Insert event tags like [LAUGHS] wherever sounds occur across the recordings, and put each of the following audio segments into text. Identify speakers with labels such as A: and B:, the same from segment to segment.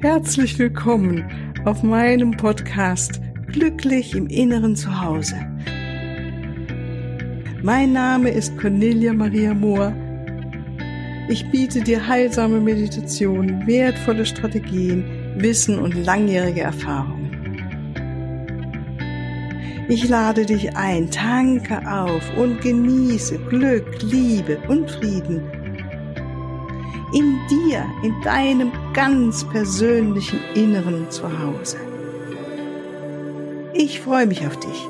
A: Herzlich willkommen auf meinem Podcast Glücklich im Inneren zu Hause. Mein Name ist Cornelia Maria Mohr. Ich biete dir heilsame Meditationen, wertvolle Strategien, Wissen und langjährige Erfahrungen. Ich lade dich ein, tanke auf und genieße Glück, Liebe und Frieden. In dir, in deinem ganz persönlichen Inneren zu Hause. Ich freue mich auf dich.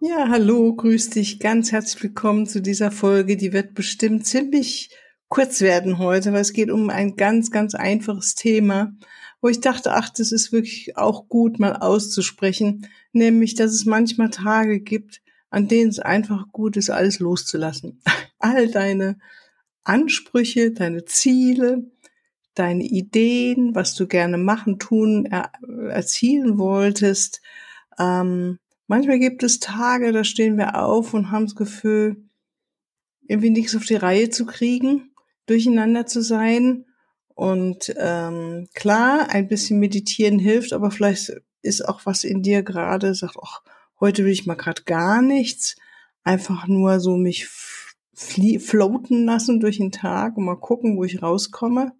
A: Ja, hallo, grüß dich, ganz herzlich willkommen zu dieser Folge. Die wird bestimmt ziemlich kurz werden heute, weil es geht um ein ganz, ganz einfaches Thema wo ich dachte, ach, das ist wirklich auch gut mal auszusprechen, nämlich, dass es manchmal Tage gibt, an denen es einfach gut ist, alles loszulassen. [LAUGHS] All deine Ansprüche, deine Ziele, deine Ideen, was du gerne machen, tun, er, erzielen wolltest. Ähm, manchmal gibt es Tage, da stehen wir auf und haben das Gefühl, irgendwie nichts auf die Reihe zu kriegen, durcheinander zu sein und ähm, klar, ein bisschen meditieren hilft, aber vielleicht ist auch was in dir gerade, sagt, ach, heute will ich mal gerade gar nichts, einfach nur so mich floaten lassen durch den Tag und mal gucken, wo ich rauskomme.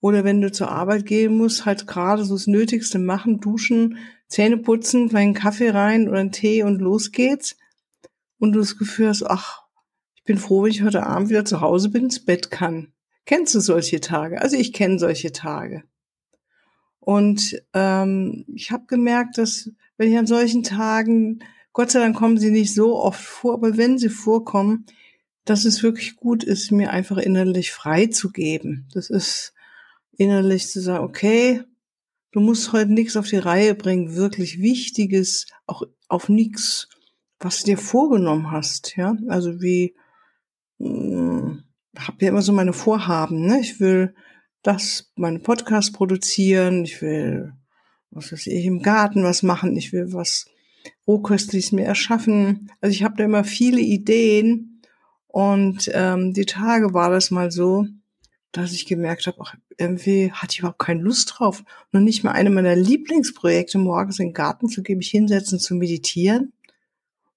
A: Oder wenn du zur Arbeit gehen musst, halt gerade so das Nötigste machen, duschen, Zähne putzen, kleinen Kaffee rein oder einen Tee und los geht's. Und du das Gefühl hast, ach, ich bin froh, wenn ich heute Abend wieder zu Hause bin, ins Bett kann. Kennst du solche Tage? Also ich kenne solche Tage. Und ähm, ich habe gemerkt, dass wenn ich an solchen Tagen, Gott sei Dank kommen sie nicht so oft vor, aber wenn sie vorkommen, dass es wirklich gut ist, mir einfach innerlich frei zu geben. Das ist innerlich zu sagen, okay, du musst heute nichts auf die Reihe bringen, wirklich Wichtiges, auch auf nichts, was du dir vorgenommen hast, ja, also wie hm, habe ja immer so meine Vorhaben. Ne? Ich will das, meine Podcast produzieren, ich will, was weiß ich, im Garten was machen, ich will was Rohköstliches mir erschaffen. Also ich habe da immer viele Ideen und ähm, die Tage war das mal so, dass ich gemerkt habe, ach, irgendwie hatte ich überhaupt keine Lust drauf. Noch nicht mal eine meiner Lieblingsprojekte, morgens in den Garten zu gehen, mich hinsetzen, zu meditieren.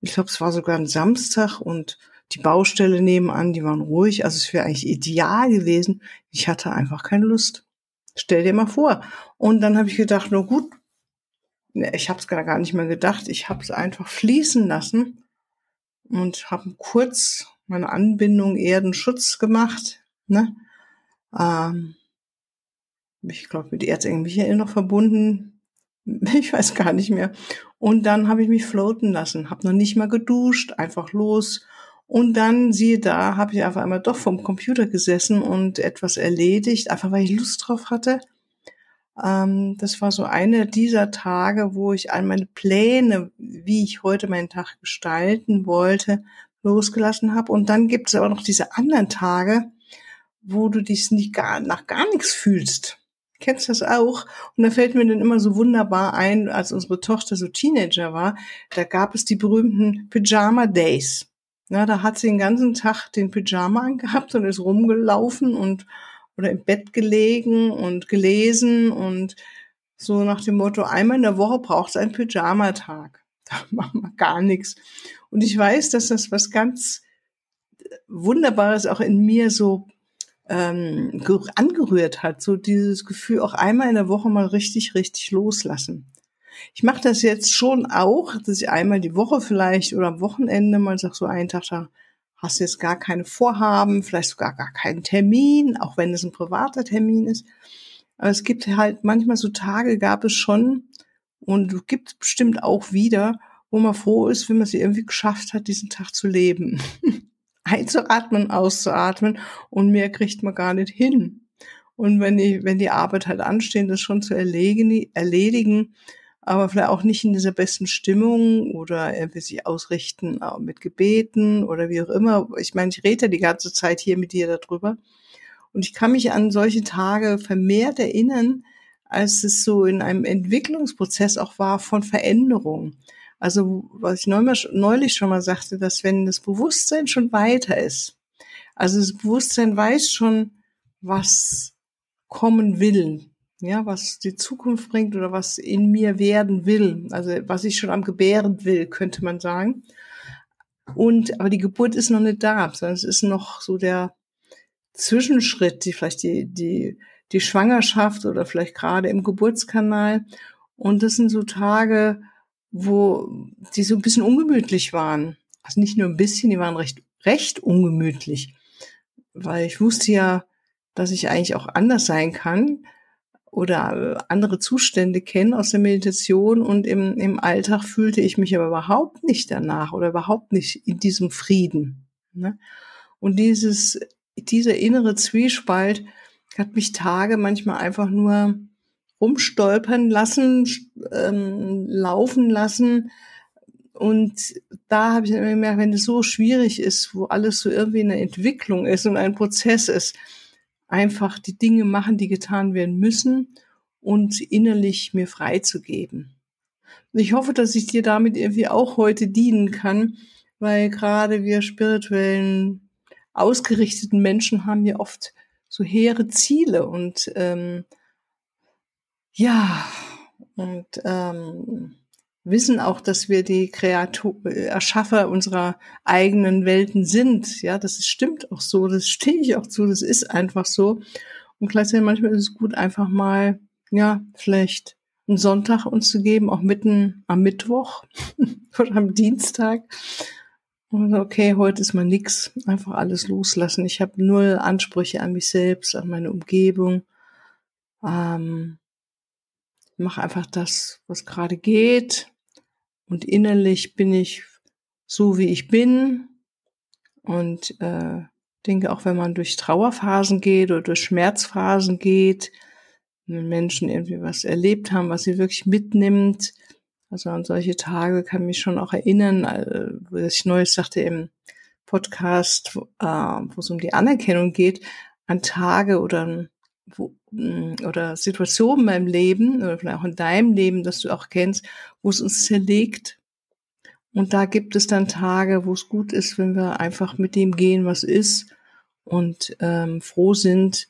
A: Ich glaube, es war sogar ein Samstag und die Baustelle nebenan, die waren ruhig. Also es wäre eigentlich ideal gewesen. Ich hatte einfach keine Lust. Stell dir mal vor. Und dann habe ich gedacht, nur gut, ne, ich habe es gar nicht mehr gedacht. Ich habe es einfach fließen lassen und habe kurz meine Anbindung Erdenschutz gemacht. Ne? Ähm, ich glaube, mit Erzengel Michael noch verbunden. [LAUGHS] Ich weiß gar nicht mehr. Und dann habe ich mich floaten lassen, habe noch nicht mal geduscht, einfach los und dann, siehe da, habe ich einfach einmal doch vom Computer gesessen und etwas erledigt, einfach weil ich Lust drauf hatte. Ähm, das war so eine dieser Tage, wo ich all meine Pläne, wie ich heute meinen Tag gestalten wollte, losgelassen habe. Und dann gibt es aber noch diese anderen Tage, wo du dich nicht gar, nach gar nichts fühlst. Kennst das auch? Und da fällt mir dann immer so wunderbar ein, als unsere Tochter so Teenager war, da gab es die berühmten Pyjama Days. Na, da hat sie den ganzen Tag den Pyjama angehabt und ist rumgelaufen und oder im Bett gelegen und gelesen und so nach dem Motto, einmal in der Woche braucht es einen Pyjama-Tag. [LAUGHS] Da machen wir gar nichts. Und ich weiß, dass das was ganz Wunderbares auch in mir so ähm, angerührt hat. So dieses Gefühl, auch einmal in der Woche mal richtig, richtig loslassen. Ich mache das jetzt schon auch, dass ich einmal die Woche vielleicht oder am Wochenende mal sage, so einen Tag, da hast du jetzt gar keine Vorhaben, vielleicht sogar gar keinen Termin, auch wenn es ein privater Termin ist. Aber es gibt halt manchmal so Tage, gab es schon und gibt bestimmt auch wieder, wo man froh ist, wenn man sie irgendwie geschafft hat, diesen Tag zu leben. [LAUGHS] Einzuatmen, auszuatmen und mehr kriegt man gar nicht hin. Und wenn die, wenn die Arbeit halt ansteht, das schon zu erledigen, erledigen aber vielleicht auch nicht in dieser besten Stimmung oder irgendwie sich ausrichten äh, mit Gebeten oder wie auch immer. Ich meine, ich rede die ganze Zeit hier mit dir darüber. Und ich kann mich an solche Tage vermehrt erinnern, als es so in einem Entwicklungsprozess auch war von Veränderung. Also, was ich neulich schon mal sagte, dass wenn das Bewusstsein schon weiter ist, Also das Bewusstsein weiß schon, was kommen will, ja, was die Zukunft bringt oder was in mir werden will, also was ich schon am Gebären will, könnte man sagen. Und, aber die Geburt ist noch nicht da, sondern es ist noch so der Zwischenschritt, die vielleicht die, die, die Schwangerschaft oder vielleicht gerade im Geburtskanal. Und das sind so Tage, wo die so ein bisschen ungemütlich waren. Also nicht nur ein bisschen, die waren recht, recht ungemütlich. Weil ich wusste ja, dass ich eigentlich auch anders sein kann oder äh, andere Zustände kenne aus der Meditation und im, im Alltag fühlte ich mich aber überhaupt nicht danach oder überhaupt nicht in diesem Frieden. Ne? Und dieses, dieser innere Zwiespalt hat mich Tage manchmal einfach nur rumstolpern lassen, ähm, laufen lassen. Und da habe ich immer gemerkt, wenn es so schwierig ist, wo alles so irgendwie in der Entwicklung ist und ein Prozess ist, einfach die Dinge machen, die getan werden müssen und innerlich mir freizugeben. Ich hoffe, dass ich dir damit irgendwie auch heute dienen kann, weil gerade wir spirituellen, ausgerichteten Menschen haben ja oft so hehre Ziele und ähm, ja, und ähm, wissen auch, dass wir die Kreatur Erschaffer unserer eigenen Welten sind. Ja, das stimmt auch so, das stehe ich auch zu, das ist einfach so. Und gleichzeitig manchmal ist es gut, einfach mal, ja, vielleicht einen Sonntag uns zu geben, auch mitten am Mittwoch [LAUGHS] oder am Dienstag. Und okay, heute ist mal nix, einfach alles loslassen. Ich habe null Ansprüche an mich selbst, an meine Umgebung. Ähm, mache einfach das, was gerade geht und innerlich bin ich so, wie ich bin. Und äh, denke, auch wenn man durch Trauerphasen geht oder durch Schmerzphasen geht, wenn Menschen irgendwie was erlebt haben, was sie wirklich mitnimmt, also an solche Tage kann mich schon auch erinnern, äh, wo ich Neues sagte im Podcast, äh, wo es um die Anerkennung geht, an Tage oder wo, oder Situationen in meinem Leben oder vielleicht auch in deinem Leben, das du auch kennst, wo es uns zerlegt. Und da gibt es dann Tage, wo es gut ist, wenn wir einfach mit dem gehen, was ist und ähm, froh sind,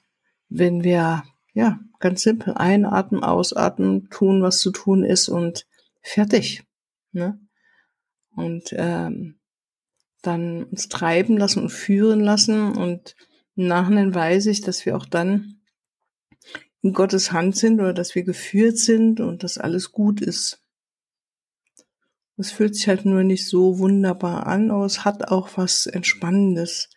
A: wenn wir ja ganz simpel einatmen, ausatmen, tun, was zu tun ist und fertig. Ne? Und ähm, dann uns treiben lassen und führen lassen und im Nachhinein weiß ich, dass wir auch dann in Gottes Hand sind oder dass wir geführt sind und dass alles gut ist. Es fühlt sich halt nur nicht so wunderbar an, aber es hat auch was Entspannendes,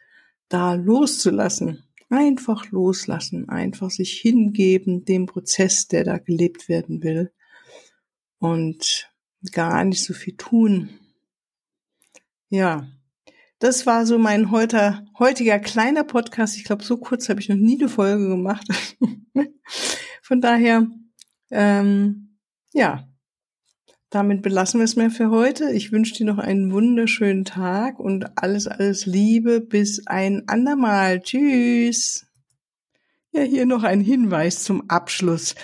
A: da loszulassen. Einfach loslassen, einfach sich hingeben dem Prozess, der da gelebt werden will. Und gar nicht so viel tun. Ja, das war so mein heuter, heutiger kleiner Podcast. Ich glaube, so kurz habe ich noch nie eine Folge gemacht. [LAUGHS] [LAUGHS] Von daher, ähm, ja, damit belassen wir es mehr für heute. Ich wünsche dir noch einen wunderschönen Tag und alles, alles Liebe. Bis ein andermal. Tschüss. Ja, hier noch ein Hinweis zum Abschluss.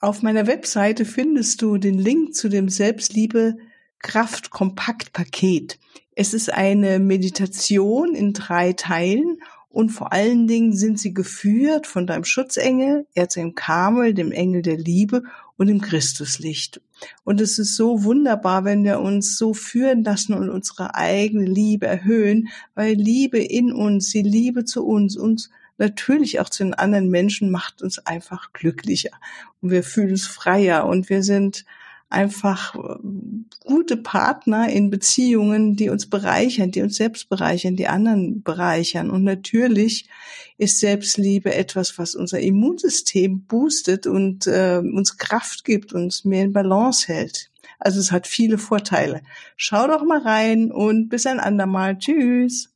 A: Auf meiner Webseite findest du den Link zu dem Selbstliebe Kraft Kompakt Paket. Es ist eine Meditation in drei Teilen und vor allen Dingen sind sie geführt von deinem Schutzengel, Erzengel Kamel, dem Engel der Liebe und dem Christuslicht. Und es ist so wunderbar, wenn wir uns so führen lassen und unsere eigene Liebe erhöhen, weil Liebe in uns, die Liebe zu uns, uns natürlich auch zu den anderen Menschen macht uns einfach glücklicher und wir fühlen uns freier und wir sind einfach äh, gute Partner in Beziehungen, die uns bereichern, die uns selbst bereichern, die anderen bereichern. Und natürlich ist Selbstliebe etwas, was unser Immunsystem boostet und äh, uns Kraft gibt, uns mehr in Balance hält. Also es hat viele Vorteile. Schau doch mal rein und bis ein andermal. Tschüss.